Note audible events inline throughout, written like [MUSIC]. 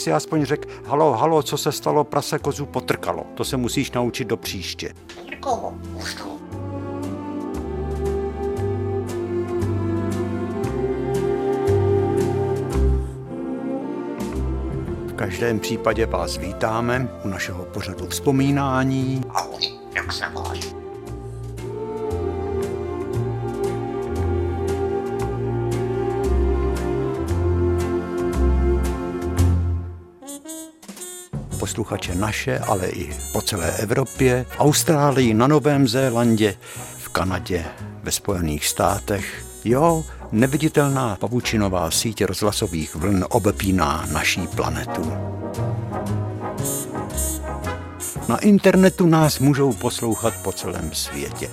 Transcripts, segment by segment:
si aspoň řekl, halo, halo, co se stalo, prase kozu potrkalo. To se musíš naučit do příště. V každém případě vás vítáme u našeho pořadu vzpomínání. Posluchače naše, ale i po celé Evropě, v Austrálii, na Novém Zélandě, v Kanadě, ve Spojených státech. Jo, neviditelná pavučinová síť rozhlasových vln obepíná naší planetu. Na internetu nás můžou poslouchat po celém světě.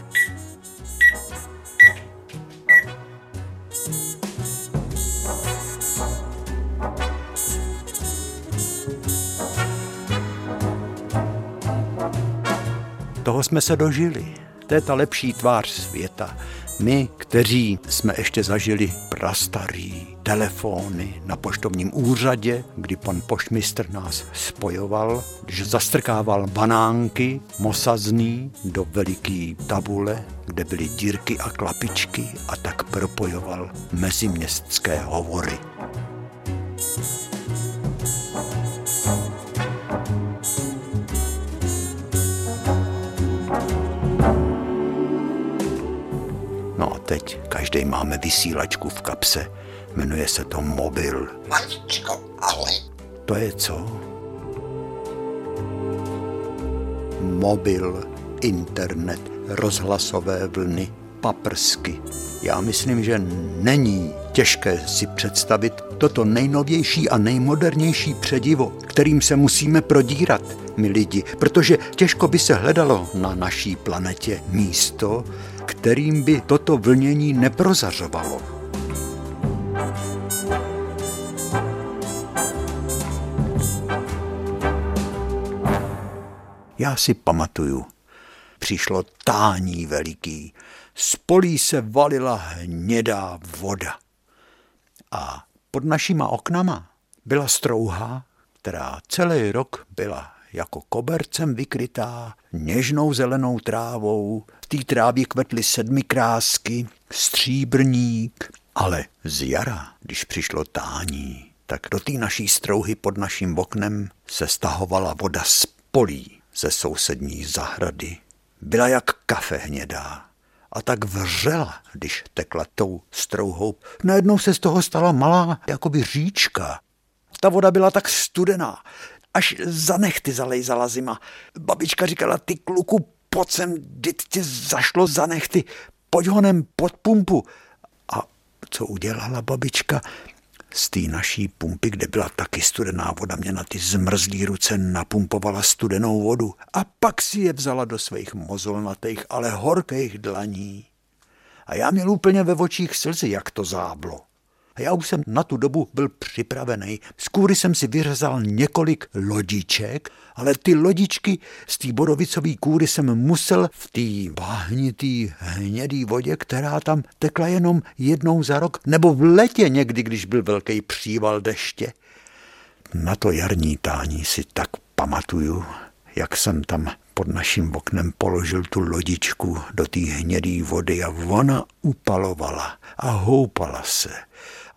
Toho jsme se dožili. To je ta lepší tvář světa. My, kteří jsme ještě zažili prastarý telefony na poštovním úřadě, kdy pan poštmistr nás spojoval, když zastrkával banánky mosazný do veliký tabule, kde byly dírky a klapičky a tak propojoval meziměstské hovory. No a teď každý máme vysílačku v kapse. Jmenuje se to mobil. Maličko, ale To je co? Mobil, internet, rozhlasové vlny, paprsky. Já myslím, že není těžké si představit toto nejnovější a nejmodernější předivo, kterým se musíme prodírat, my lidi, protože těžko by se hledalo na naší planetě místo, kterým by toto vlnění neprozařovalo. Já si pamatuju. Přišlo tání veliký. Z polí se valila hnědá voda. A pod našima oknama byla strouha, která celý rok byla jako kobercem vykrytá něžnou zelenou trávou. Té trávě kvetly sedmi krásky, stříbrník, ale z jara, když přišlo tání, tak do té naší strouhy pod naším oknem se stahovala voda z polí ze sousední zahrady. Byla jak kafe hnědá a tak vřela, když tekla tou strouhou. Najednou se z toho stala malá jakoby říčka. Ta voda byla tak studená, až za nechty zalejzala zima. Babička říkala, ty kluku, pojď sem, dit tě zašlo za nechty, pojď honem pod pumpu. A co udělala babička? Z té naší pumpy, kde byla taky studená voda, mě na ty zmrzlý ruce napumpovala studenou vodu a pak si je vzala do svých mozolnatých, ale horkých dlaní. A já měl úplně ve očích slzy, jak to záblo. A já už jsem na tu dobu byl připravený. Z kůry jsem si vyřezal několik lodiček, ale ty lodičky z té borovicové kůry jsem musel v té váhnitý hnědý vodě, která tam tekla jenom jednou za rok, nebo v letě někdy, když byl velký příval deště. Na to jarní tání si tak pamatuju, jak jsem tam pod naším oknem položil tu lodičku do té hnědé vody a ona upalovala a houpala se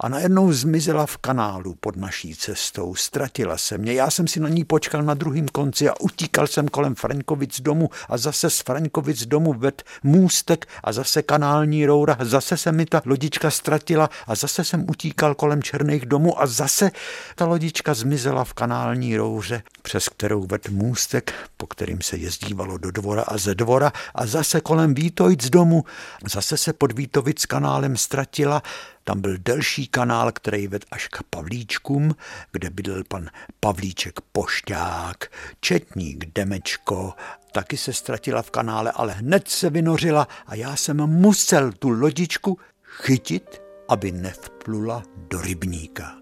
a najednou zmizela v kanálu pod naší cestou. Ztratila se mě. Já jsem si na ní počkal na druhém konci a utíkal jsem kolem Fraňkovic domu a zase z Fraňkovic domu ved můstek a zase kanální roura. Zase se mi ta lodička ztratila a zase jsem utíkal kolem černých domů a zase ta lodička zmizela v kanální rouře, přes kterou ved můstek, po kterým se jezdívalo do dvora a ze dvora a zase kolem Vítovic domu. Zase se pod Vítovic kanálem ztratila tam byl delší kanál, který ved až k Pavlíčkům, kde bydlel pan Pavlíček Pošťák, Četník Demečko, taky se ztratila v kanále, ale hned se vynořila a já jsem musel tu lodičku chytit, aby nevplula do rybníka.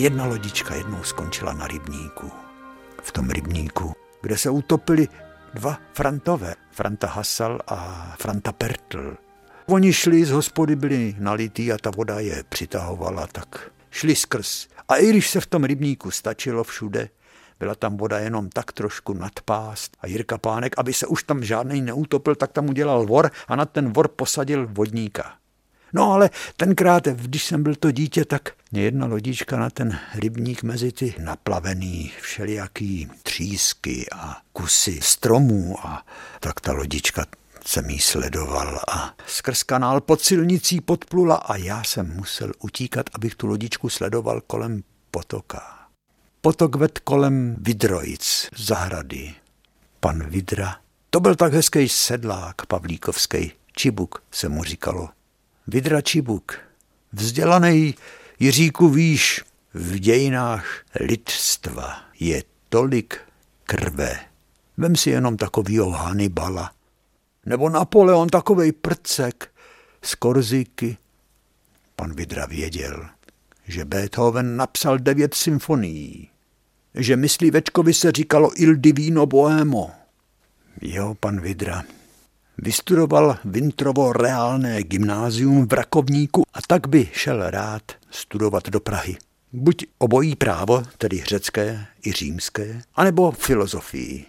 Jedna lodička jednou skončila na rybníku. V tom rybníku, kde se utopili dva Frantové, Franta Hasal a Franta Pertl. Oni šli z hospody, byli nalitý a ta voda je přitahovala, tak šli skrz. A i když se v tom rybníku stačilo všude, byla tam voda jenom tak trošku nadpást a Jirka Pánek, aby se už tam žádný neutopil, tak tam udělal vor a na ten vor posadil vodníka. No ale tenkrát, když jsem byl to dítě, tak mě jedna lodička na ten rybník mezi ty naplavený všelijaký třísky a kusy stromů a tak ta lodička jsem jí sledoval a skrz kanál pod silnicí podplula a já jsem musel utíkat, abych tu lodičku sledoval kolem potoka. Potok ved kolem Vidrojic, zahrady. Pan Vidra, to byl tak hezký sedlák pavlíkovský, Čibuk se mu říkalo. Vidra Čibuk, vzdělaný Jiříku výš, v dějinách lidstva je tolik krve. Vem si jenom takovýho Hannibala. Nebo Napoleon takovej prcek z Korziky. Pan Vidra věděl, že Beethoven napsal devět symfonií, že myslivečkovi se říkalo Il Divino Boemo. Jo, pan Vidra vystudoval Vintrovo reálné gymnázium v Rakovníku a tak by šel rád studovat do Prahy. Buď obojí právo, tedy řecké i římské, anebo filozofii.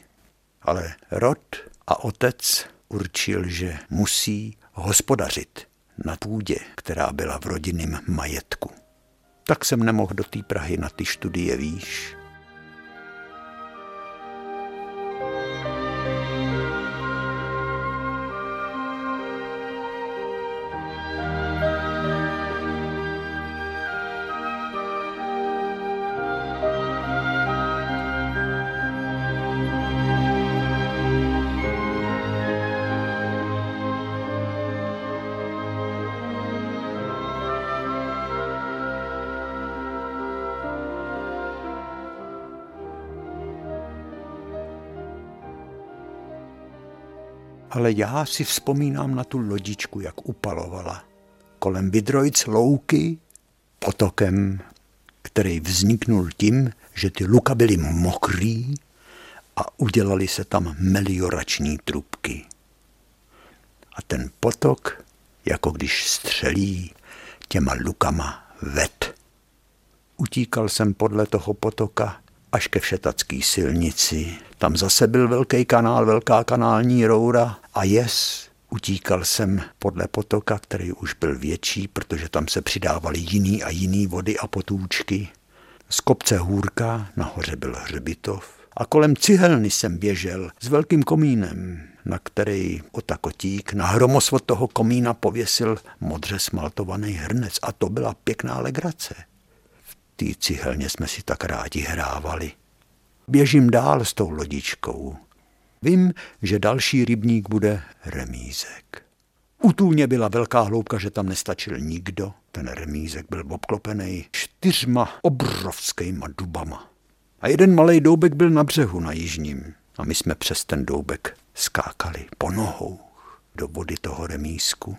Ale rod a otec určil, že musí hospodařit na půdě, která byla v rodinném majetku. Tak jsem nemohl do té Prahy na ty studie výš. Ale já si vzpomínám na tu lodičku, jak upalovala. Kolem Vidrojc louky, potokem, který vzniknul tím, že ty luka byly mokrý a udělali se tam meliorační trubky. A ten potok, jako když střelí těma lukama ved. Utíkal jsem podle toho potoka až ke Všetacký silnici. Tam zase byl velký kanál, velká kanální roura a jes. Utíkal jsem podle potoka, který už byl větší, protože tam se přidávaly jiný a jiný vody a potůčky. Z kopce Hůrka nahoře byl hřbitov a kolem cihelny jsem běžel s velkým komínem, na který otakotík na hromosvod toho komína pověsil modře smaltovaný hrnec a to byla pěkná legrace té cihelně jsme si tak rádi hrávali. Běžím dál s tou lodičkou. Vím, že další rybník bude remízek. U tůně byla velká hloubka, že tam nestačil nikdo. Ten remízek byl obklopený čtyřma obrovskýma dubama. A jeden malý doubek byl na břehu na jižním. A my jsme přes ten doubek skákali po nohou do vody toho remízku.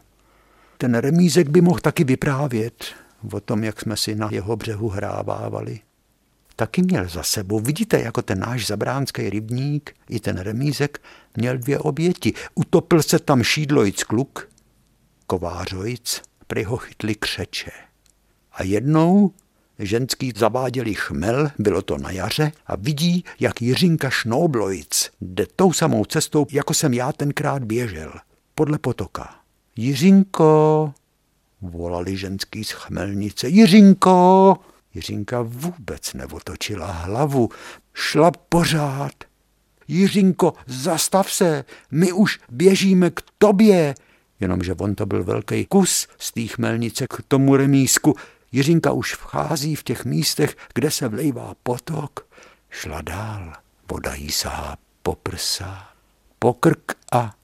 Ten remízek by mohl taky vyprávět, o tom, jak jsme si na jeho břehu hrávávali. Taky měl za sebou, vidíte, jako ten náš zabránský rybník, i ten remízek, měl dvě oběti. Utopil se tam šídlojc kluk, kovářojc, prý ho chytli křeče. A jednou ženský zaváděli chmel, bylo to na jaře, a vidí, jak Jiřinka Šnóblojc jde tou samou cestou, jako jsem já tenkrát běžel, podle potoka. Jiřinko, volali ženský z chmelnice. Jiřinko! Jiřinka vůbec neotočila hlavu, šla pořád. Jiřinko, zastav se, my už běžíme k tobě. Jenomže on to byl velký kus z té chmelnice k tomu remísku. Jiřinka už vchází v těch místech, kde se vlejvá potok. Šla dál, voda jí sahá po prsa, po krk a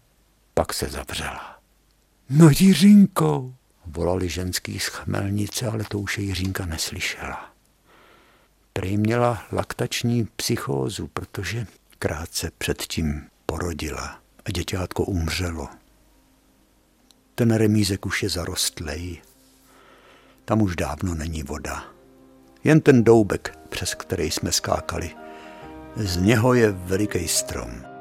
pak se zavřela. No Jiřinko, volali ženský z chmelnice, ale to už Jiřínka neslyšela. Prý měla laktační psychózu, protože krátce předtím porodila a děťátko umřelo. Ten remízek už je zarostlej. Tam už dávno není voda. Jen ten doubek, přes který jsme skákali. Z něho je veliký strom.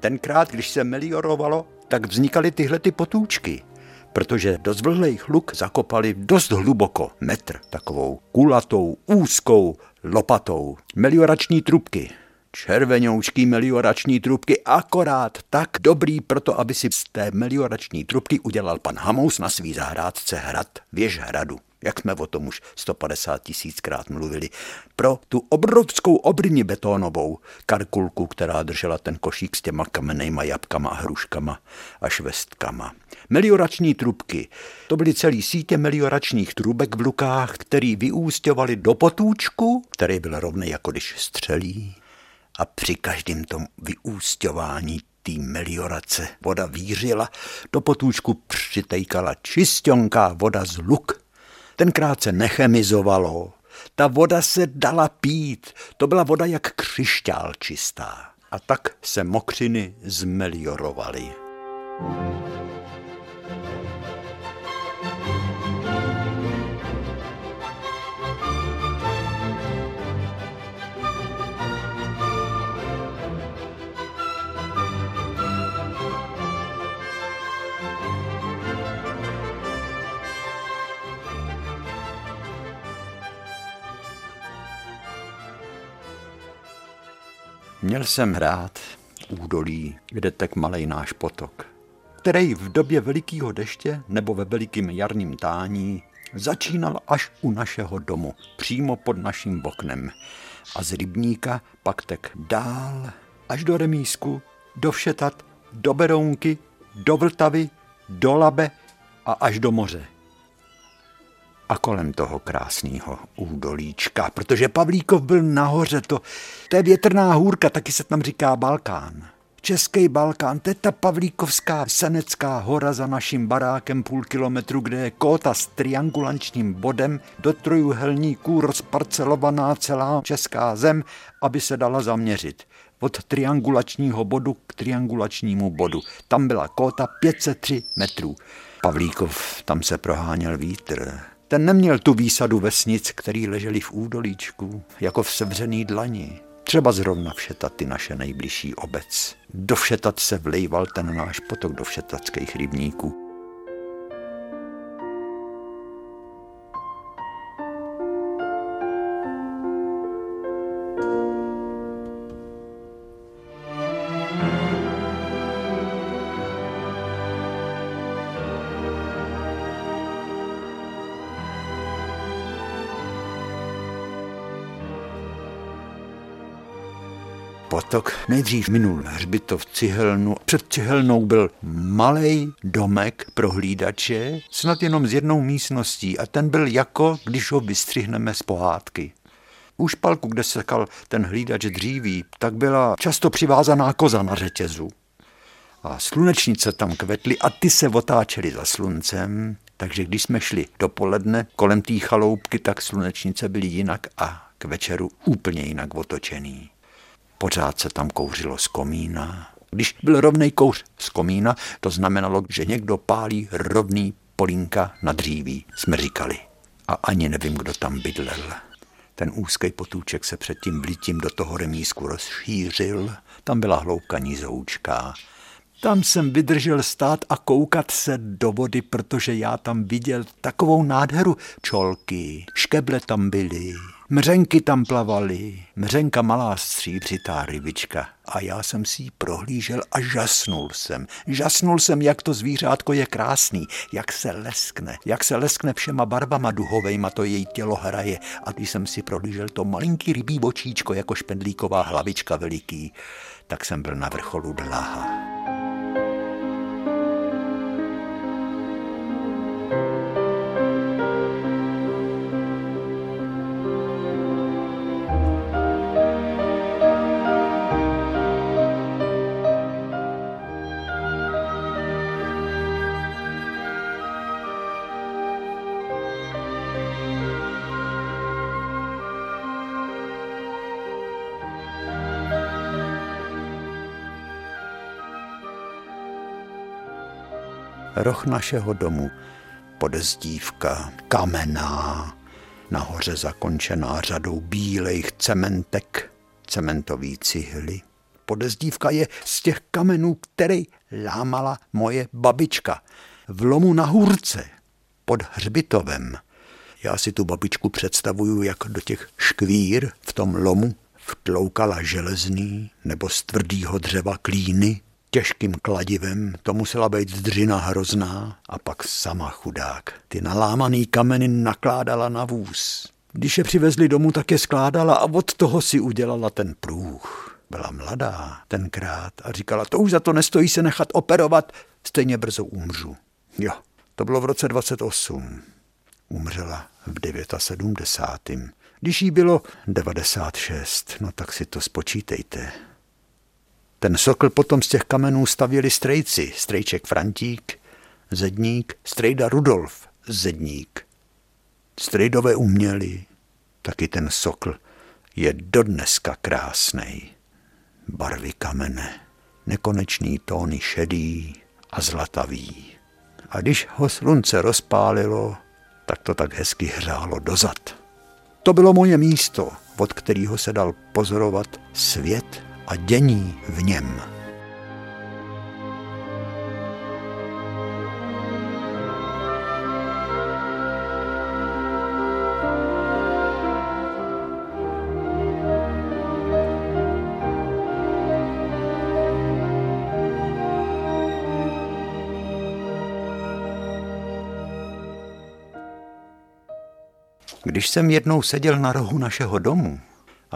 Tenkrát, když se meliorovalo, tak vznikaly tyhle ty potůčky, protože do zvlhlejch luk zakopali dost hluboko, metr, takovou kulatou, úzkou lopatou. Meliorační trubky, červenoučký meliorační trubky, akorát tak dobrý proto, aby si z té meliorační trubky udělal pan Hamous na svý zahrádce hrad, věž hradu jak jsme o tom už 150 tisíckrát mluvili, pro tu obrovskou obrni betónovou karkulku, která držela ten košík s těma kamennejma jabkama a hruškama a švestkama. Meliorační trubky. To byly celý sítě melioračních trubek v lukách, který vyústěvali do potůčku, který byl rovný jako když střelí. A při každém tom vyústěvání té meliorace voda vířila, do potůčku přitejkala čistionká voda z luk Tenkrát se nechemizovalo. Ta voda se dala pít. To byla voda jak křišťál čistá. A tak se mokřiny zmeliorovaly. Měl jsem hrát údolí, kde tek malej náš potok, který v době velikého deště nebo ve velikým jarním tání začínal až u našeho domu, přímo pod naším oknem. A z rybníka pak tek dál až do remísku, do Všetat, do Berounky, do Vltavy, do Labe a až do moře a kolem toho krásného údolíčka, protože Pavlíkov byl nahoře, to, to je větrná hůrka, taky se tam říká Balkán. Český Balkán, to je ta Pavlíkovská Senecká hora za naším barákem půl kilometru, kde je kóta s triangulančním bodem do trojuhelníků rozparcelovaná celá česká zem, aby se dala zaměřit. Od triangulačního bodu k triangulačnímu bodu. Tam byla kóta 503 metrů. Pavlíkov, tam se proháněl vítr. Ten neměl tu výsadu vesnic, který leželi v údolíčku, jako v sevřený dlani. Třeba zrovna Všetaty, naše nejbližší obec. Do Všetat se vlejval ten náš potok do všetatských rybníků. Potok nejdřív minul hřbitov cihelnu. Před cihelnou byl malý domek pro hlídače, snad jenom z jednou místností a ten byl jako, když ho vystřihneme z pohádky. U špalku, kde sekal ten hlídač dříví, tak byla často přivázaná koza na řetězu. A slunečnice tam kvetly a ty se otáčely za sluncem, takže když jsme šli dopoledne kolem té chaloupky, tak slunečnice byly jinak a k večeru úplně jinak otočený. Pořád se tam kouřilo z komína. Když byl rovnej kouř z komína, to znamenalo, že někdo pálí rovný polínka na dříví, jsme říkali. A ani nevím, kdo tam bydlel. Ten úzký potůček se před tím vlítím do toho remísku rozšířil. Tam byla hloubka nizoučká. Tam jsem vydržel stát a koukat se do vody, protože já tam viděl takovou nádheru. Čolky, škeble tam byly, Mřenky tam plavaly, mřenka malá stříbřitá rybička. A já jsem si ji prohlížel a žasnul jsem. Žasnul jsem, jak to zvířátko je krásný, jak se leskne, jak se leskne všema barvama duhovejma, to její tělo hraje. A když jsem si prohlížel to malinký rybí bočíčko jako špendlíková hlavička veliký, tak jsem byl na vrcholu dlaha. Roh našeho domu, podezdívka kamená, nahoře zakončená řadou bílejch cementek, cementový cihly. Podezdívka je z těch kamenů, který lámala moje babička v lomu na hůrce pod hřbitovem. Já si tu babičku představuju, jak do těch škvír v tom lomu vtloukala železný nebo z tvrdýho dřeva klíny těžkým kladivem, to musela být dřina hrozná a pak sama chudák. Ty nalámaný kameny nakládala na vůz. Když je přivezli domů, tak je skládala a od toho si udělala ten průh. Byla mladá tenkrát a říkala, to už za to nestojí se nechat operovat, stejně brzo umřu. Jo, to bylo v roce 28. Umřela v 79. Když jí bylo 96, no tak si to spočítejte. Ten sokl potom z těch kamenů stavěli strejci, strejček Frantík, Zedník, strejda Rudolf, Zedník. Strejdové uměli, taky ten sokl je dodneska krásnej. Barvy kamene, nekonečný tóny šedý a zlatavý. A když ho slunce rozpálilo, tak to tak hezky hřálo dozad. To bylo moje místo, od kterého se dal pozorovat svět a dění v něm. Když jsem jednou seděl na rohu našeho domu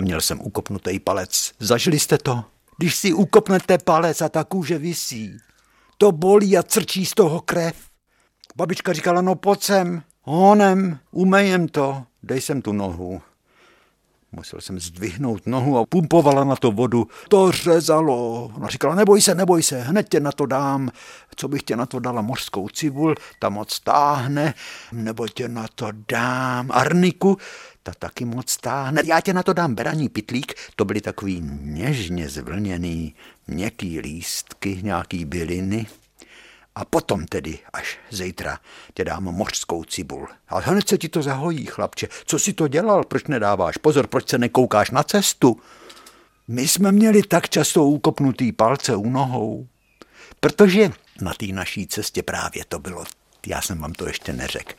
a měl jsem ukopnutý palec, zažili jste to? Když si ukopnete palec a ta kůže visí, to bolí a crčí z toho krev. Babička říkala, no pojď sem, honem, umejem to, dej sem tu nohu. Musel jsem zdvihnout nohu a pumpovala na to vodu. To řezalo. Ona říkala, neboj se, neboj se, hned tě na to dám. Co bych tě na to dala mořskou cibul, ta moc táhne, nebo tě na to dám arniku, ta taky moc táhne. Já tě na to dám beraní pitlík, to byly takový něžně zvlněný, měkký lístky, nějaký byliny. A potom tedy, až zítra, tě dám mořskou cibul. Ale hned se ti to zahojí, chlapče. Co si to dělal? Proč nedáváš pozor? Proč se nekoukáš na cestu? My jsme měli tak často ukopnutý palce u nohou, protože na té naší cestě právě to bylo. Já jsem vám to ještě neřekl.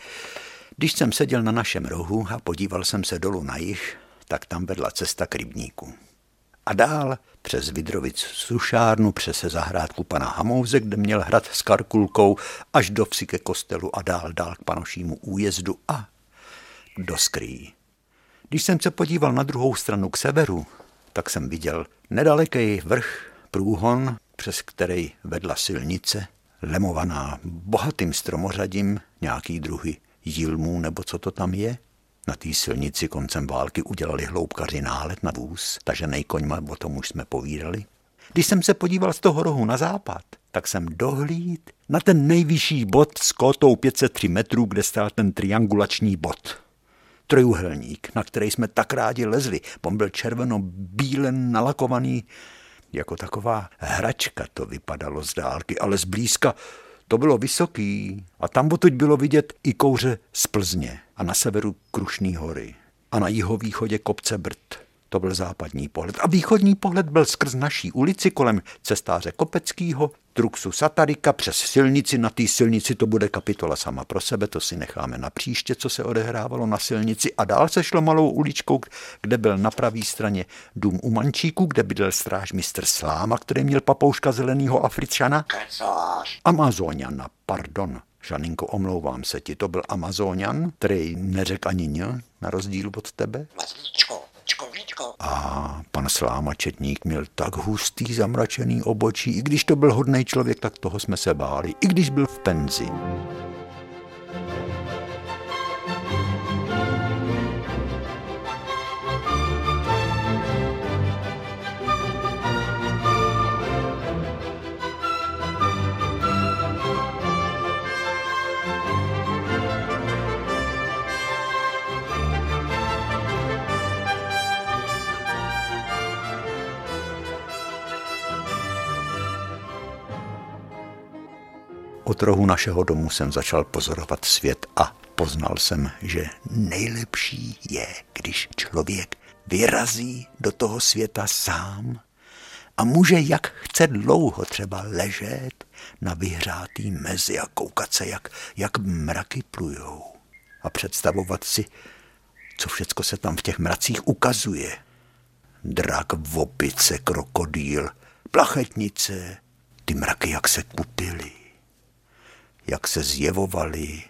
Když jsem seděl na našem rohu a podíval jsem se dolů na jich, tak tam vedla cesta k rybníku. A dál přes Vidrovic sušárnu, přes zahrádku pana Hamouze, kde měl hrad s Karkulkou, až do vsi ke kostelu a dál dál k panošímu újezdu a do skrý. Když jsem se podíval na druhou stranu k severu, tak jsem viděl nedaleký vrch, průhon, přes který vedla silnice, lemovaná bohatým stromořadím, nějaký druhy jilmů nebo co to tam je – na té silnici koncem války udělali hloubkaři nálet na vůz, tažený koňma, o tom už jsme povídali. Když jsem se podíval z toho rohu na západ, tak jsem dohlíd na ten nejvyšší bod s kótou 503 metrů, kde stál ten triangulační bod. Trojuhelník, na který jsme tak rádi lezli. On byl červeno-bílen nalakovaný, jako taková hračka to vypadalo z dálky, ale zblízka to bylo vysoký a tam potuď bylo vidět i kouře z Plzně a na severu Krušný hory a na jihovýchodě kopce Brd. To byl západní pohled. A východní pohled byl skrz naší ulici kolem cestáře Kopeckýho, Truxu Satarika přes silnici. Na té silnici to bude kapitola sama pro sebe, to si necháme na příště, co se odehrávalo na silnici. A dál se šlo malou uličkou, kde byl na pravé straně dům u Mančíku, kde bydlel mistr Sláma, který měl papouška zeleného Afričana. Amazoniana, pardon. Žaninko, omlouvám se ti, to byl Amazonian, který neřekl ani ně, na rozdíl od tebe. Mazlíčko. A pan Sláma Četník měl tak hustý zamračený obočí, i když to byl hodný člověk, tak toho jsme se báli, i když byl v penzi. Od rohu našeho domu jsem začal pozorovat svět a poznal jsem, že nejlepší je, když člověk vyrazí do toho světa sám a může jak chce dlouho třeba ležet na vyhrátý mezi a koukat se, jak, jak mraky plujou a představovat si, co všecko se tam v těch mracích ukazuje. Drak, vopice, krokodýl, plachetnice, ty mraky, jak se kupily jak se zjevovaly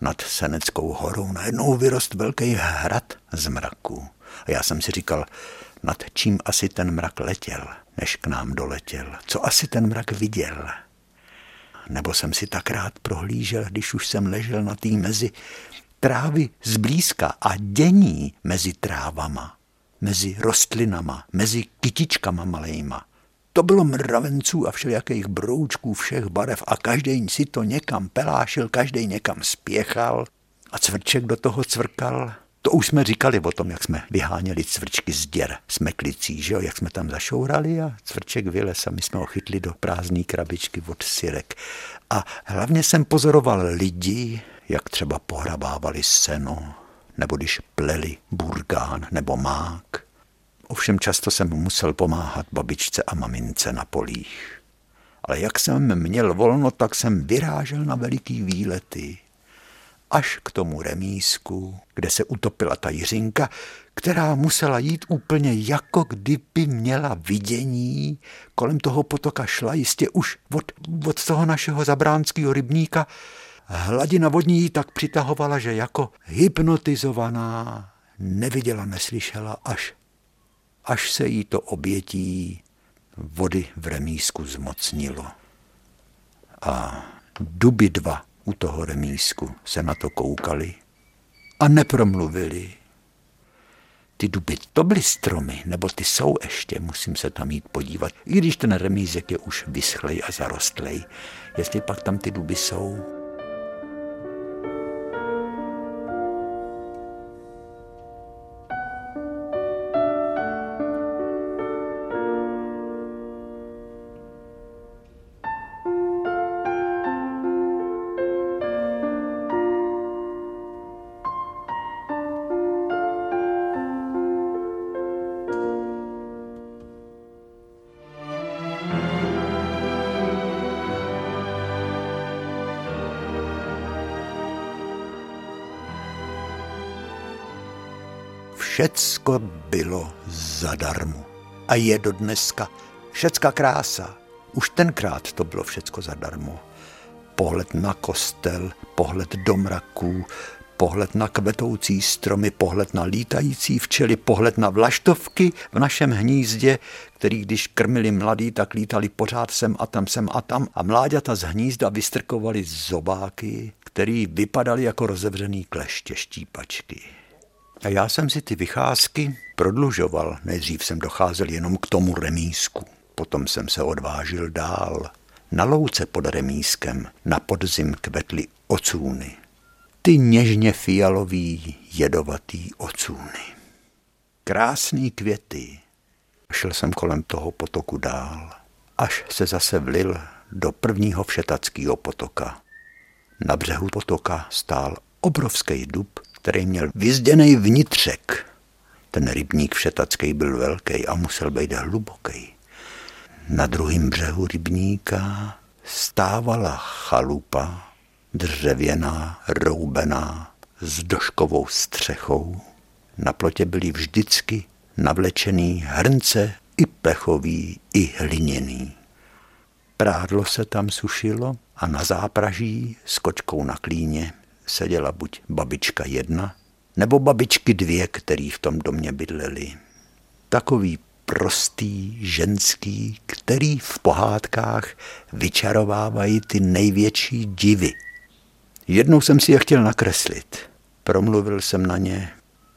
nad Seneckou horou. Najednou vyrost velký hrad z mraku. A já jsem si říkal, nad čím asi ten mrak letěl, než k nám doletěl. Co asi ten mrak viděl. Nebo jsem si tak rád prohlížel, když už jsem ležel na té mezi trávy zblízka a dění mezi trávama, mezi rostlinama, mezi kytičkama malejma. To bylo mravenců a všelijakých broučků všech barev a každý si to někam pelášil, každý někam spěchal a cvrček do toho cvrkal. To už jsme říkali o tom, jak jsme vyháněli cvrčky z děr s meklicí, že jo? jak jsme tam zašourali a cvrček vylez a my jsme ho chytli do prázdné krabičky od syrek. A hlavně jsem pozoroval lidi, jak třeba pohrabávali seno, nebo když pleli burgán nebo mák. Ovšem často jsem musel pomáhat babičce a mamince na polích. Ale jak jsem měl volno, tak jsem vyrážel na veliký výlety. Až k tomu remísku, kde se utopila ta Jiřinka, která musela jít úplně jako kdyby měla vidění. Kolem toho potoka šla jistě už od, od toho našeho zabránského rybníka. Hladina vodní ji tak přitahovala, že jako hypnotizovaná neviděla, neslyšela, až až se jí to obětí vody v remísku zmocnilo. A duby dva u toho remísku se na to koukali a nepromluvili. Ty duby, to byly stromy, nebo ty jsou ještě, musím se tam jít podívat. I když ten remízek je už vyschlej a zarostlej, jestli pak tam ty duby jsou. Zadarmo. A je do dneska. Všecka krása. Už tenkrát to bylo všecko zadarmo. Pohled na kostel, pohled do mraků, pohled na kvetoucí stromy, pohled na lítající včely, pohled na vlaštovky v našem hnízdě, který když krmili mladý, tak lítali pořád sem a tam, sem a tam a mláďata z hnízda vystrkovali zobáky, který vypadaly jako rozevřený kleště štípačky. A já jsem si ty vycházky prodlužoval. Nejdřív jsem docházel jenom k tomu remísku. Potom jsem se odvážil dál. Na louce pod remískem na podzim kvetly ocůny. Ty něžně fialový, jedovatý ocůny. Krásný květy. Šel jsem kolem toho potoku dál, až se zase vlil do prvního všetackého potoka. Na břehu potoka stál obrovský dub který měl vyzděný vnitřek. Ten rybník všetacký byl velký a musel být hluboký. Na druhém břehu rybníka stávala chalupa, dřevěná, roubená, s doškovou střechou. Na plotě byly vždycky navlečený hrnce i plechový, i hliněný. Prádlo se tam sušilo a na zápraží s kočkou na klíně seděla buď babička jedna, nebo babičky dvě, který v tom domě bydleli. Takový prostý, ženský, který v pohádkách vyčarovávají ty největší divy. Jednou jsem si je chtěl nakreslit. Promluvil jsem na ně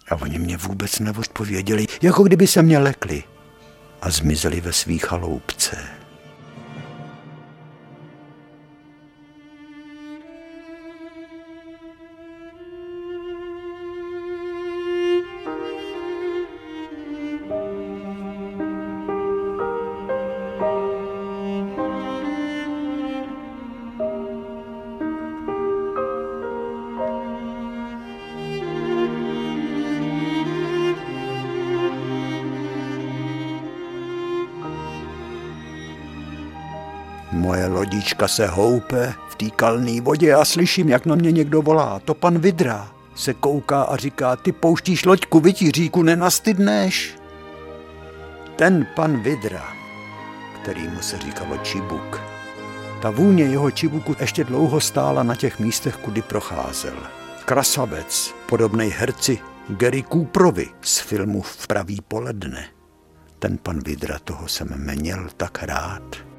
a oni mě vůbec neodpověděli, jako kdyby se mě lekli a zmizeli ve svých chaloupce. Lodička se houpe v té kalné vodě a slyším, jak na mě někdo volá. To pan Vidra se kouká a říká, ty pouštíš loďku, vytíříku, nenastydneš? Ten pan Vidra, který mu se říkalo Čibuk, ta vůně jeho čibuku ještě dlouho stála na těch místech, kudy procházel. Krasavec, podobnej herci Gary Cooperovi z filmu V pravý poledne. Ten pan Vidra, toho jsem měl tak rád.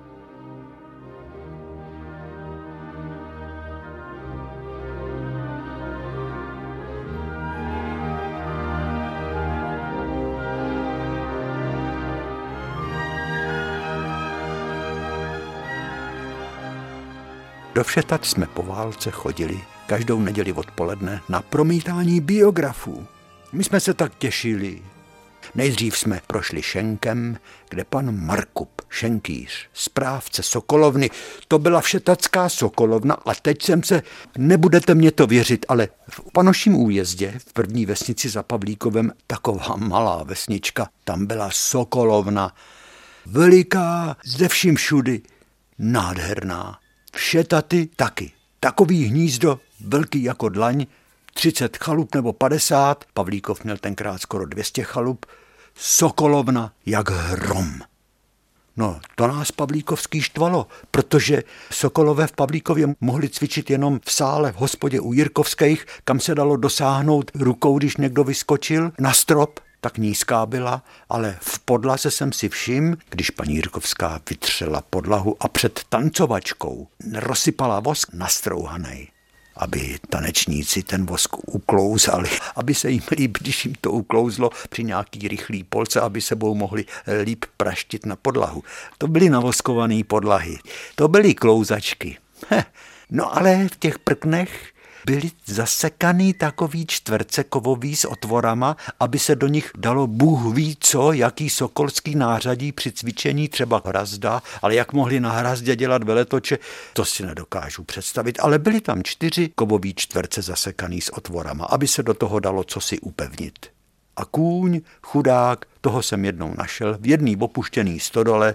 Do Všetač jsme po válce chodili každou neděli odpoledne na promítání biografů. My jsme se tak těšili. Nejdřív jsme prošli Šenkem, kde pan Markup, šenkýř, správce Sokolovny, to byla všetacká Sokolovna a teď jsem se, nebudete mě to věřit, ale v panoším újezdě, v první vesnici za Pavlíkovem, taková malá vesnička, tam byla Sokolovna, veliká, ze vším všudy, nádherná. Všetaty taky. Takový hnízdo, velký jako dlaň, 30 chalup nebo 50, Pavlíkov měl tenkrát skoro 200 chalup, Sokolovna jak hrom. No, to nás Pavlíkovský štvalo, protože Sokolové v Pavlíkově mohli cvičit jenom v sále v hospodě u Jirkovských, kam se dalo dosáhnout rukou, když někdo vyskočil na strop tak nízká byla, ale v podlaze jsem si všim, když paní Jirkovská vytřela podlahu a před tancovačkou rozsypala vosk nastrouhaný aby tanečníci ten vosk uklouzali, aby se jim líp, když jim to uklouzlo při nějaký rychlý polce, aby sebou mohli líp praštit na podlahu. To byly navoskované podlahy, to byly klouzačky. Heh. No ale v těch prknech byly zasekaný takový čtverce kovový s otvorama, aby se do nich dalo Bůh ví co, jaký sokolský nářadí při cvičení třeba hrazda, ale jak mohli na hrazdě dělat veletoče, to si nedokážu představit, ale byly tam čtyři kovový čtverce zasekaný s otvorama, aby se do toho dalo cosi upevnit. A kůň, chudák, toho jsem jednou našel v jedný opuštěný stodole,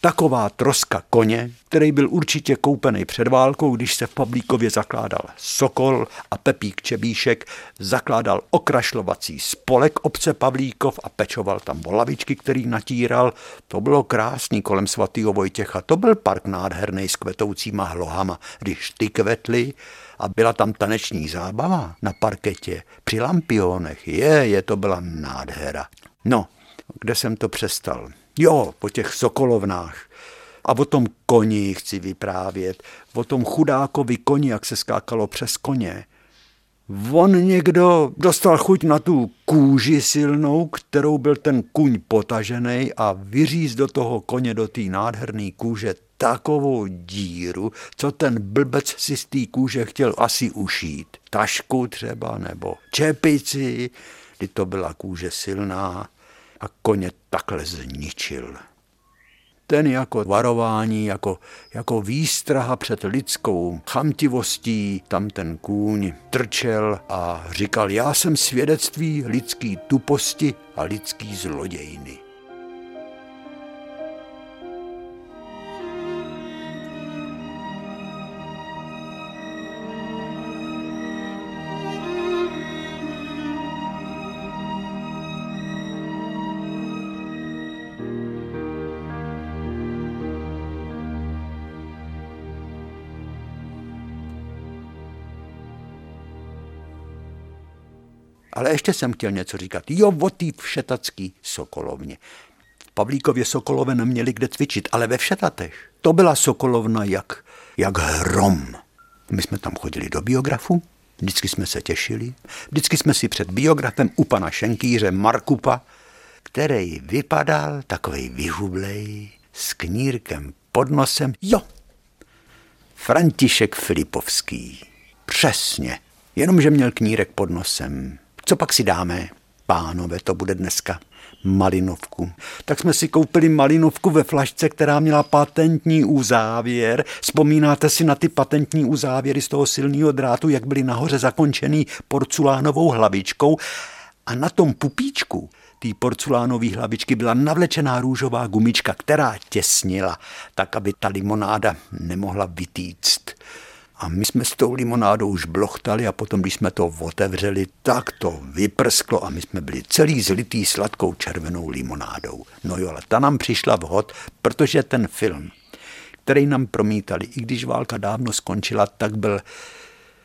Taková troska koně, který byl určitě koupený před válkou, když se v Pavlíkově zakládal Sokol a Pepík Čebíšek zakládal okrašlovací spolek obce Pavlíkov a pečoval tam volavičky, který natíral. To bylo krásný kolem svatého Vojtěcha. To byl park nádherný s kvetoucíma hlohama. Když ty kvetly a byla tam taneční zábava na parketě při lampionech. Je, je, to byla nádhera. No, kde jsem to přestal? Jo, po těch sokolovnách. A o tom koni chci vyprávět. O tom chudákovi koni, jak se skákalo přes koně. On někdo dostal chuť na tu kůži silnou, kterou byl ten kuň potažený a vyříz do toho koně, do té nádherné kůže takovou díru, co ten blbec si z té kůže chtěl asi ušít. Tašku třeba nebo čepici, kdy to byla kůže silná a koně takhle zničil. Ten jako varování, jako, jako výstraha před lidskou chamtivostí, tam ten kůň trčel a říkal, já jsem svědectví lidský tuposti a lidský zlodějny. Ale ještě jsem chtěl něco říkat. Jo, o té všetacký Sokolovně. V Pavlíkově Sokolové neměli kde cvičit, ale ve Všetatech. To byla Sokolovna jak, jak hrom. My jsme tam chodili do biografu, vždycky jsme se těšili, vždycky jsme si před biografem u pana Šenkýře Markupa, který vypadal takový vyhublej, s knírkem pod nosem. Jo, František Filipovský. Přesně. Jenomže měl knírek pod nosem. Co pak si dáme? Pánové, to bude dneska malinovku. Tak jsme si koupili malinovku ve flašce, která měla patentní uzávěr. Vzpomínáte si na ty patentní uzávěry z toho silného drátu, jak byly nahoře zakončený porculánovou hlavičkou a na tom pupíčku té porcelánové hlavičky byla navlečená růžová gumička, která těsnila, tak aby ta limonáda nemohla vytýct. A my jsme s tou limonádou už blochtali a potom, když jsme to otevřeli, tak to vyprsklo a my jsme byli celý zlitý sladkou červenou limonádou. No jo, ale ta nám přišla vhod, protože ten film, který nám promítali, i když válka dávno skončila, tak byl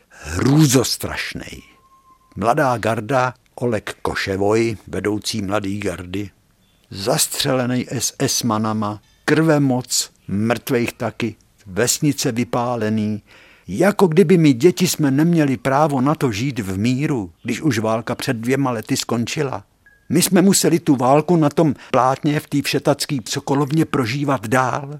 hrůzostrašný. Mladá garda, Oleg Koševoj, vedoucí mladý gardy, zastřelený SS manama, krve moc, mrtvejch taky, vesnice vypálený, jako kdyby my děti jsme neměli právo na to žít v míru, když už válka před dvěma lety skončila. My jsme museli tu válku na tom plátně v té všetacký Sokolovně prožívat dál.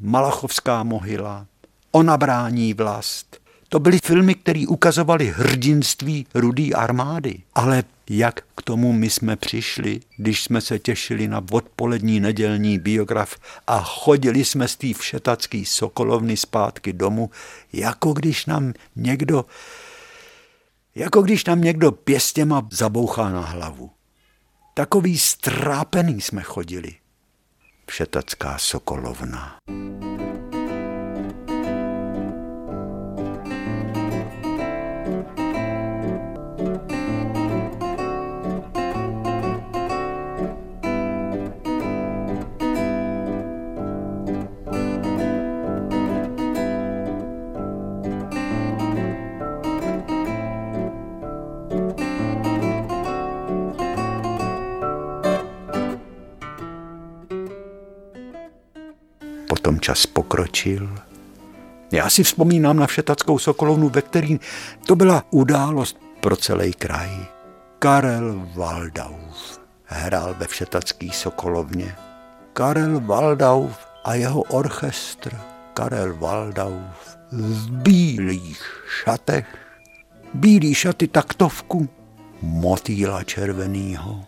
Malachovská mohyla, Ona brání vlast. To byly filmy, které ukazovaly hrdinství rudý armády. Ale jak k tomu my jsme přišli, když jsme se těšili na odpolední nedělní biograf a chodili jsme z té všetacký sokolovny zpátky domů, jako když nám někdo jako když nám někdo pěstěma zabouchá na hlavu. Takový strápený jsme chodili. Všetacká sokolovna. Potom pokročil. Já si vzpomínám na všetackou Sokolovnu, ve který to byla událost pro celý kraj. Karel Waldauf hrál ve všetacký Sokolovně. Karel Waldauf a jeho orchestr Karel Waldauf v bílých šatech. Bílý šaty taktovku, motýla červenýho.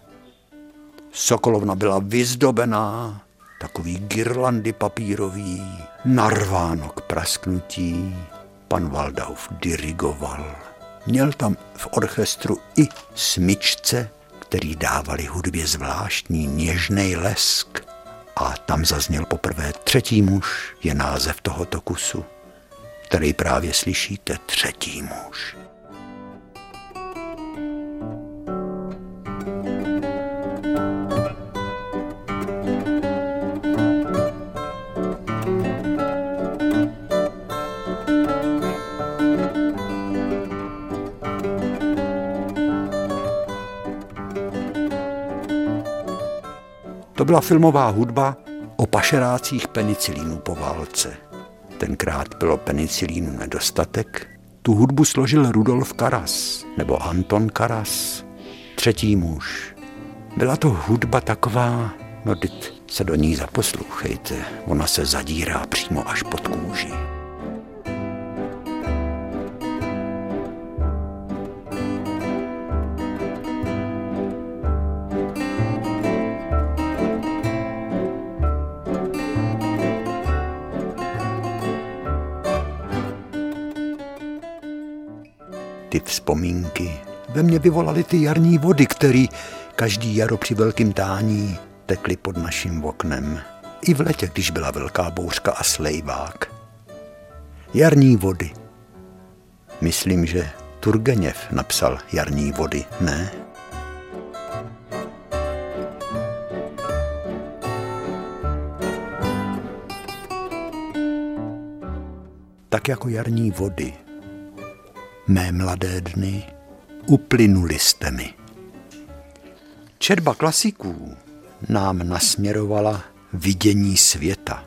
Sokolovna byla vyzdobená takový girlandy papírový, narváno k prasknutí. Pan Waldauf dirigoval. Měl tam v orchestru i smyčce, který dávali hudbě zvláštní něžný lesk. A tam zazněl poprvé třetí muž, je název tohoto kusu, který právě slyšíte, třetí muž. To byla filmová hudba o pašerácích penicilínu po válce. Tenkrát bylo penicilínu nedostatek. Tu hudbu složil Rudolf Karas nebo Anton Karas, třetí muž. Byla to hudba taková, no se do ní zaposlouchejte, ona se zadírá přímo až pod kůži. Ty vzpomínky ve mně vyvolaly ty jarní vody, které každý jaro při velkým tání tekly pod naším oknem. I v letě, když byla velká bouřka a slejvák. Jarní vody. Myslím, že Turgeněv napsal Jarní vody, ne? Tak jako jarní vody mé mladé dny, uplynuli jste mi. Četba klasiků nám nasměrovala vidění světa.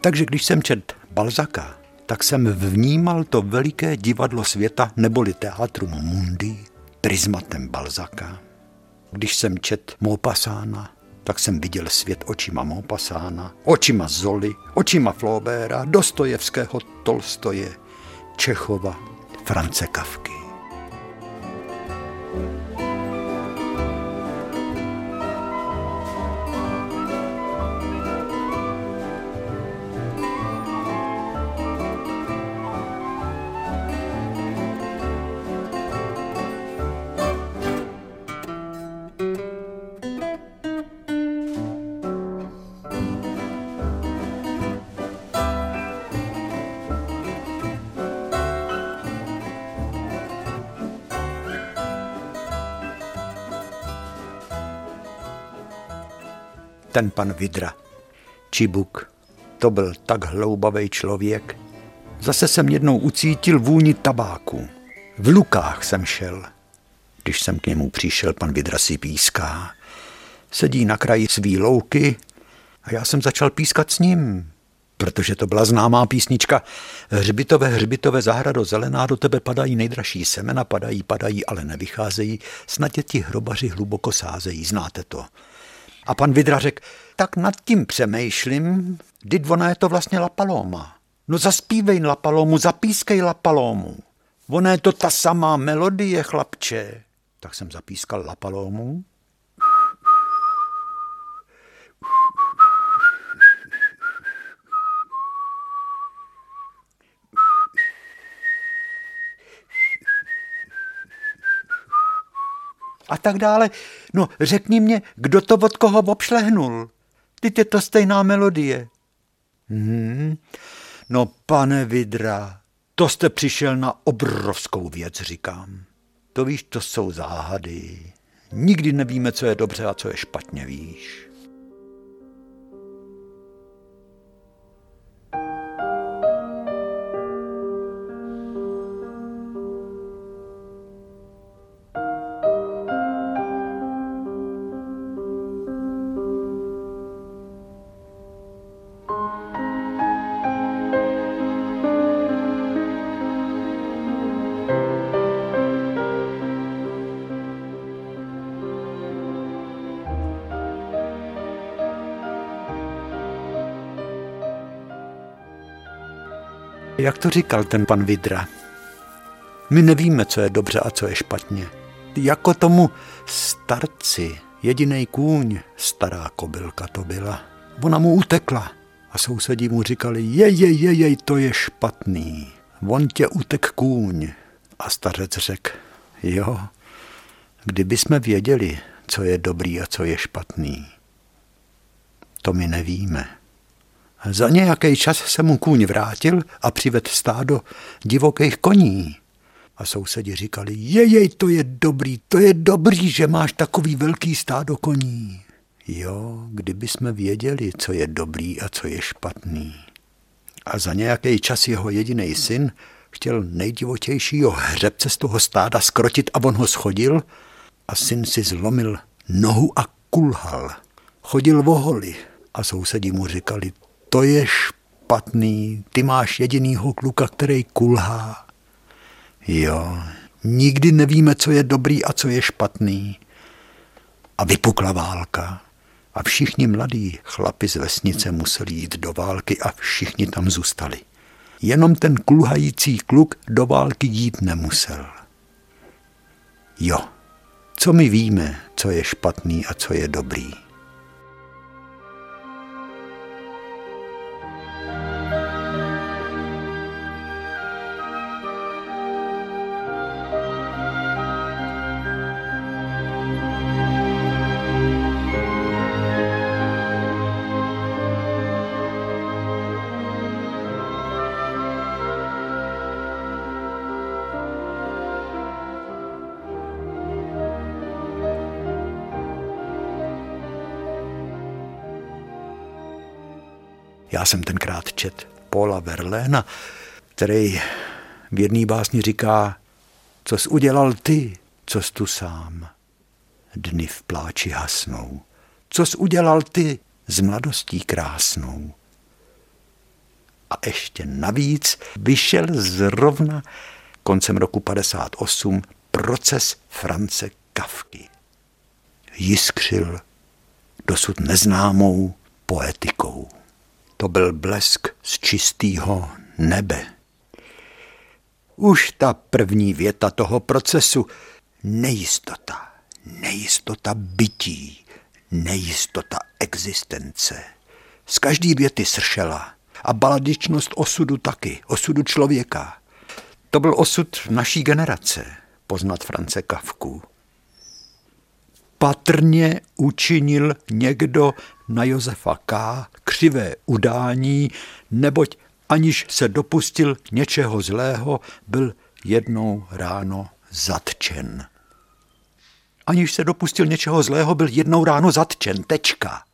Takže když jsem čet Balzaka, tak jsem vnímal to veliké divadlo světa neboli teatrum mundi prismatem Balzaka. Když jsem čet Maupassana, tak jsem viděl svět očima Maupassana, očima Zoly, očima Flaubera, Dostojevského, Tolstoje, Čechova, France Kavky. Ten pan Vidra. Čibuk, to byl tak hloubavý člověk. Zase jsem jednou ucítil vůni tabáku. V lukách jsem šel. Když jsem k němu přišel, pan Vidra si píská. Sedí na kraji svý louky a já jsem začal pískat s ním, protože to byla známá písnička Hřbitové, hřbitové, zahrado zelená, do tebe padají nejdražší semena, padají, padají, ale nevycházejí, snad ti hrobaři hluboko sázejí, znáte to. A pan Vidra řekl, tak nad tím přemýšlím, kdy ona je to vlastně La Paloma. No zaspívej La Palomu, zapískej La Palomu. Ona je to ta samá melodie, chlapče. Tak jsem zapískal La Palomu. A tak dále. No, řekni mě, kdo to od koho obšlehnul? Ty je to stejná melodie. Hmm. No, pane Vidra, to jste přišel na obrovskou věc, říkám. To víš, to jsou záhady. Nikdy nevíme, co je dobře a co je špatně, víš. Jak to říkal ten pan Vidra? My nevíme, co je dobře a co je špatně. Jako tomu starci, jediný kůň, stará kobylka to byla. Ona mu utekla a sousedí mu říkali, jej, jej, jej, jej, to je špatný. On tě utek kůň. A stařec řekl, jo, kdyby jsme věděli, co je dobrý a co je špatný, to my nevíme. Za nějaký čas se mu kůň vrátil a přived stádo divokých koní. A sousedi říkali, jej, to je dobrý, to je dobrý, že máš takový velký stádo koní. Jo, kdyby jsme věděli, co je dobrý a co je špatný. A za nějaký čas jeho jediný syn chtěl nejdivotějšího hřebce z toho stáda skrotit a on ho schodil a syn si zlomil nohu a kulhal. Chodil voholi a sousedi mu říkali, to je špatný, ty máš jedinýho kluka, který kulhá. Jo, nikdy nevíme, co je dobrý a co je špatný. A vypukla válka. A všichni mladí chlapi z vesnice museli jít do války a všichni tam zůstali. Jenom ten kulhající kluk do války jít nemusel. Jo, co my víme, co je špatný a co je dobrý? Jsem tenkrát čet Paula Verléna, který v jedné básni říká, co jsi udělal ty, co jsi tu sám. Dny v pláči hasnou. Co jsi udělal ty s mladostí krásnou. A ještě navíc vyšel zrovna koncem roku 58 proces France Kavky. Jiskřil dosud neznámou poetikou. To byl blesk z čistého nebe. Už ta první věta toho procesu, nejistota, nejistota bytí, nejistota existence. Z každý věty sršela a baladičnost osudu taky, osudu člověka. To byl osud naší generace, poznat France Kavku patrně učinil někdo na Josefa K. křivé udání, neboť aniž se dopustil něčeho zlého, byl jednou ráno zatčen. Aniž se dopustil něčeho zlého, byl jednou ráno zatčen. Tečka.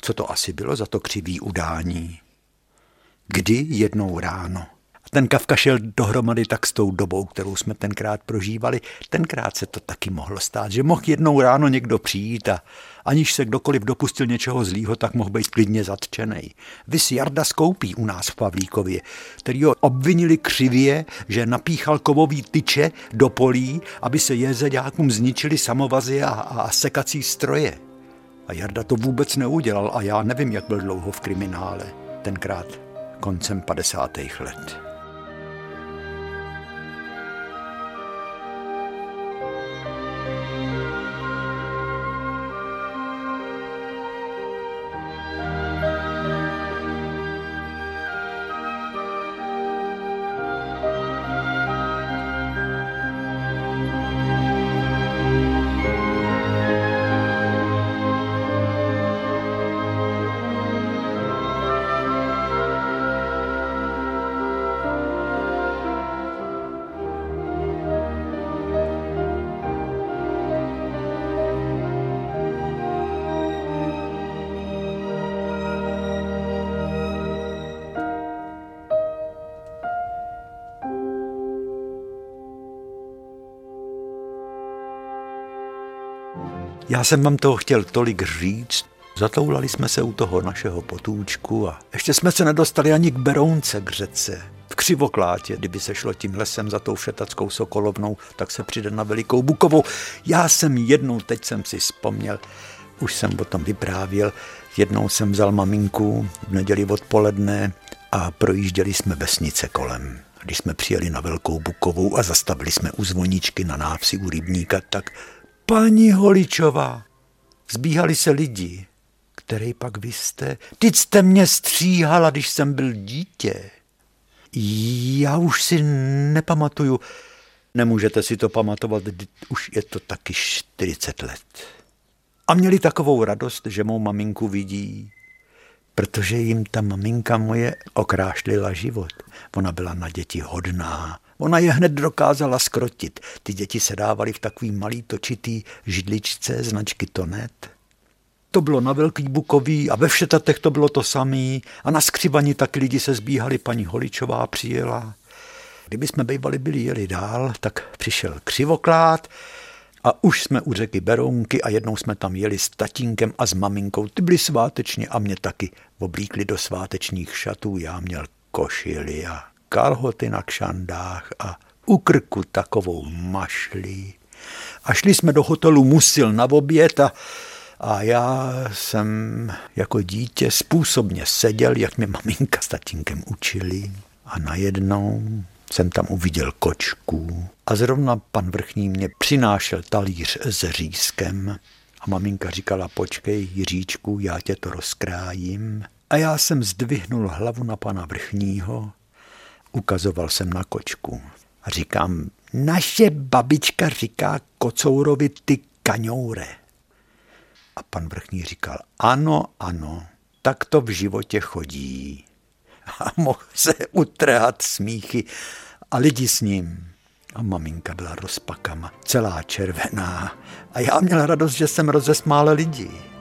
co to asi bylo za to křivý udání. Kdy jednou ráno ten Kafka šel dohromady tak s tou dobou, kterou jsme tenkrát prožívali. Tenkrát se to taky mohlo stát, že mohl jednou ráno někdo přijít a aniž se kdokoliv dopustil něčeho zlýho, tak mohl být klidně zatčený. Vys Jarda Skoupí u nás v Pavlíkově, který ho obvinili křivě, že napíchal kovový tyče do polí, aby se jezeďákům zničili samovazy a, a sekací stroje. A Jarda to vůbec neudělal a já nevím, jak byl dlouho v kriminále. Tenkrát koncem 50. let. Já jsem vám toho chtěl tolik říct. Zatoulali jsme se u toho našeho potůčku a ještě jsme se nedostali ani k Berounce, k řece. V Křivoklátě, kdyby se šlo tím lesem za tou všetackou Sokolovnou, tak se přijde na Velikou Bukovou. Já jsem jednou, teď jsem si vzpomněl, už jsem o tom vyprávěl, jednou jsem vzal maminku v neděli odpoledne a projížděli jsme vesnice kolem. Když jsme přijeli na Velkou Bukovou a zastavili jsme u zvoničky na návsi u rybníka, tak Paní Holičová, zbíhali se lidi, který pak vy jste. Ty jste mě stříhala, když jsem byl dítě. Já už si nepamatuju. Nemůžete si to pamatovat, už je to taky 40 let. A měli takovou radost, že mou maminku vidí, protože jim ta maminka moje okrášlila život. Ona byla na děti hodná, Ona je hned dokázala skrotit. Ty děti se dávaly v takový malý točitý židličce značky Tonet. To bylo na Velký Bukový a ve Všetatech to bylo to samý a na skřivani tak lidi se zbíhali, paní Holičová přijela. Kdyby jsme bývali byli jeli dál, tak přišel křivoklát a už jsme u řeky Berounky a jednou jsme tam jeli s tatínkem a s maminkou. Ty byli svátečně a mě taky oblíkli do svátečních šatů. Já měl košily a kalhoty na kšandách a u krku takovou mašli. A šli jsme do hotelu Musil na oběd a, a já jsem jako dítě způsobně seděl, jak mě maminka s tatínkem učili. A najednou jsem tam uviděl kočku a zrovna pan vrchní mě přinášel talíř s řízkem a maminka říkala, počkej Jiříčku, já tě to rozkrájím. A já jsem zdvihnul hlavu na pana vrchního Ukazoval jsem na kočku a říkám, naše babička říká kocourovi ty kaňoure. A pan vrchní říkal, ano, ano, tak to v životě chodí. A [LAUGHS] mohl se utrhat smíchy a lidi s ním. A maminka byla rozpakama, celá červená. A já měl radost, že jsem rozesmál lidi.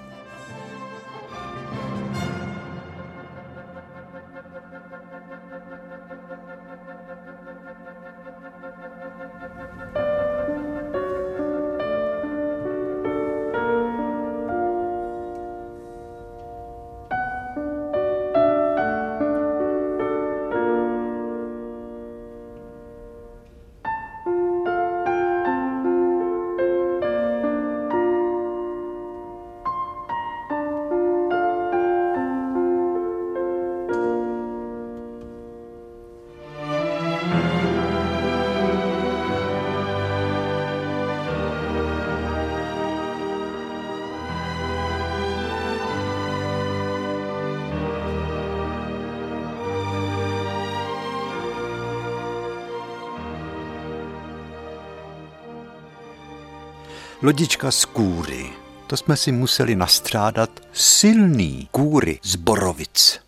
Lodička z kůry. To jsme si museli nastřádat silný kůry z borovic.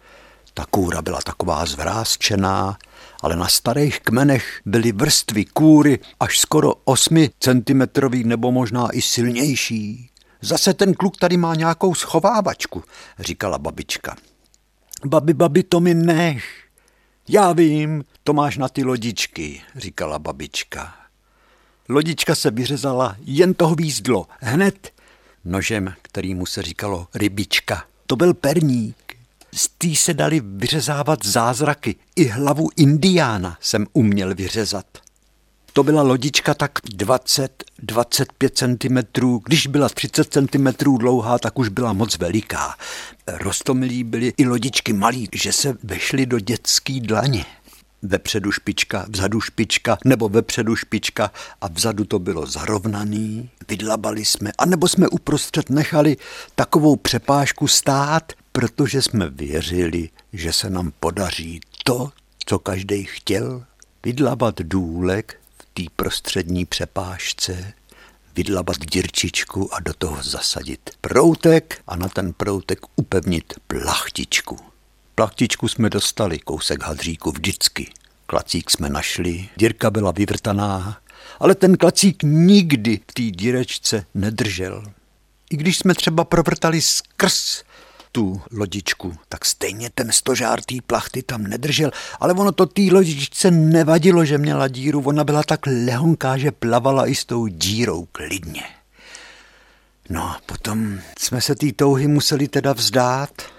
Ta kůra byla taková zvrázčená, ale na starých kmenech byly vrstvy kůry až skoro 8 centimetrový nebo možná i silnější. Zase ten kluk tady má nějakou schovávačku, říkala babička. Babi, babi, to mi nech. Já vím, to máš na ty lodičky, říkala babička. Lodička se vyřezala, jen to hvízdlo, hned nožem, kterýmu se říkalo rybička. To byl perník. Z tý se dali vyřezávat zázraky. I hlavu indiána jsem uměl vyřezat. To byla lodička tak 20-25 cm. Když byla 30 cm dlouhá, tak už byla moc veliká. Rostomilí byly i lodičky malí, že se vešly do dětský dlaně. Vepředu špička, vzadu špička, nebo vepředu špička a vzadu to bylo zarovnaný. Vydlabali jsme, anebo jsme uprostřed nechali takovou přepážku stát, protože jsme věřili, že se nám podaří to, co každý chtěl, vydlabat důlek v té prostřední přepážce, vydlabat dírčičku a do toho zasadit proutek a na ten proutek upevnit plachtičku. Plachtičku jsme dostali, kousek hadříku vždycky. Klacík jsme našli, dírka byla vyvrtaná, ale ten klacík nikdy v té dírečce nedržel. I když jsme třeba provrtali skrz tu lodičku, tak stejně ten stožár té plachty tam nedržel, ale ono to té lodičce nevadilo, že měla díru, ona byla tak lehonká, že plavala i s tou dírou klidně. No a potom jsme se té touhy museli teda vzdát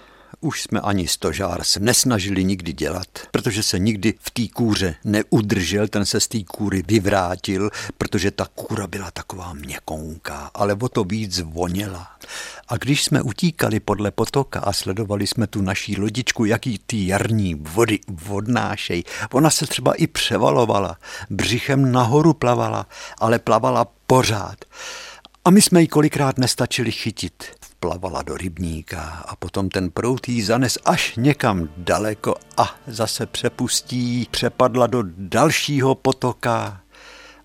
už jsme ani stožár se nesnažili nikdy dělat, protože se nikdy v té kůře neudržel, ten se z té kůry vyvrátil, protože ta kůra byla taková měkonká, ale o to víc voněla. A když jsme utíkali podle potoka a sledovali jsme tu naší lodičku, jaký ty jarní vody vodnášej, ona se třeba i převalovala, břichem nahoru plavala, ale plavala pořád. A my jsme ji kolikrát nestačili chytit vplavala do rybníka a potom ten prout jí zanes až někam daleko a zase přepustí, přepadla do dalšího potoka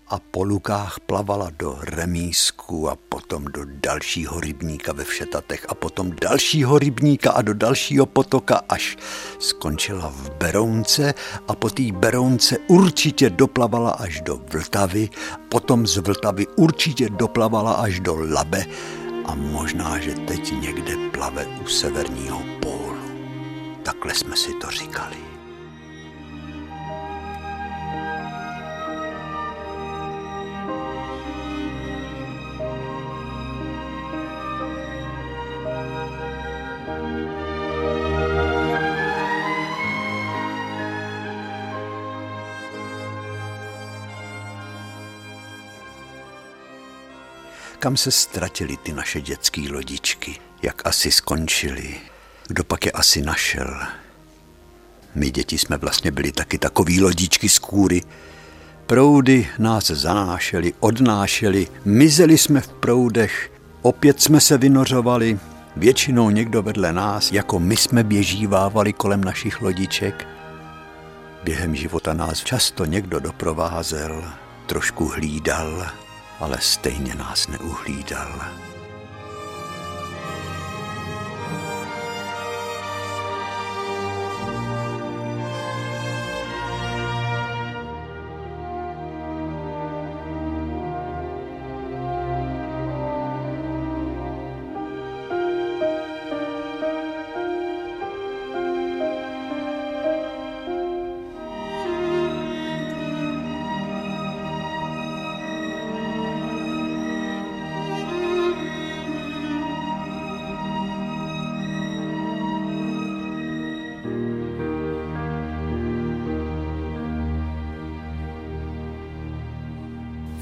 a po lukách plavala do remísku a potom do dalšího rybníka ve Všetatech a potom dalšího rybníka a do dalšího potoka, až skončila v Berounce a po té Berounce určitě doplavala až do Vltavy, potom z Vltavy určitě doplavala až do Labe a možná, že teď někde plave u severního pólu. Takhle jsme si to říkali. Kam se ztratili ty naše dětské lodičky? Jak asi skončili? Kdo pak je asi našel? My děti jsme vlastně byli taky takový lodičky z kůry. Proudy nás zanášely, odnášely, mizeli jsme v proudech, opět jsme se vynořovali, většinou někdo vedle nás, jako my jsme běžívávali kolem našich lodiček. Během života nás často někdo doprovázel, trošku hlídal, ale stejně nás neuhlídal.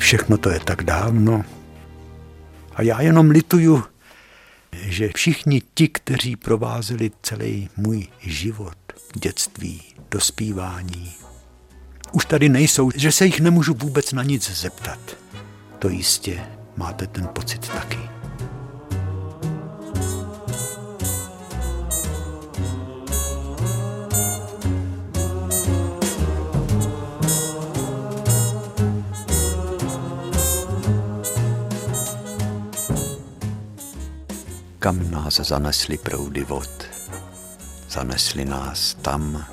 Všechno to je tak dávno. A já jenom lituju, že všichni ti, kteří provázeli celý můj život, dětství, dospívání, už tady nejsou, že se jich nemůžu vůbec na nic zeptat. To jistě máte ten pocit taky. Kam nás zanesly proudy vod. Zanesly nás tam,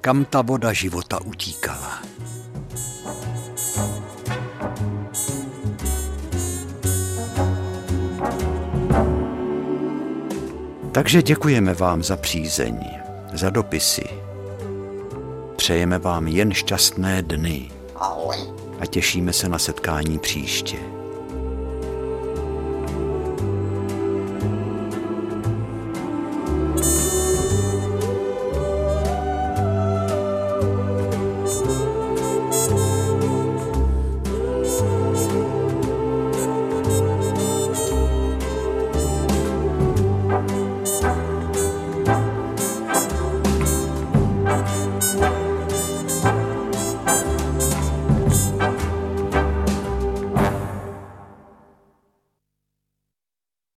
kam ta voda života utíkala. Takže děkujeme vám za přízeň, za dopisy. Přejeme vám jen šťastné dny a těšíme se na setkání příště.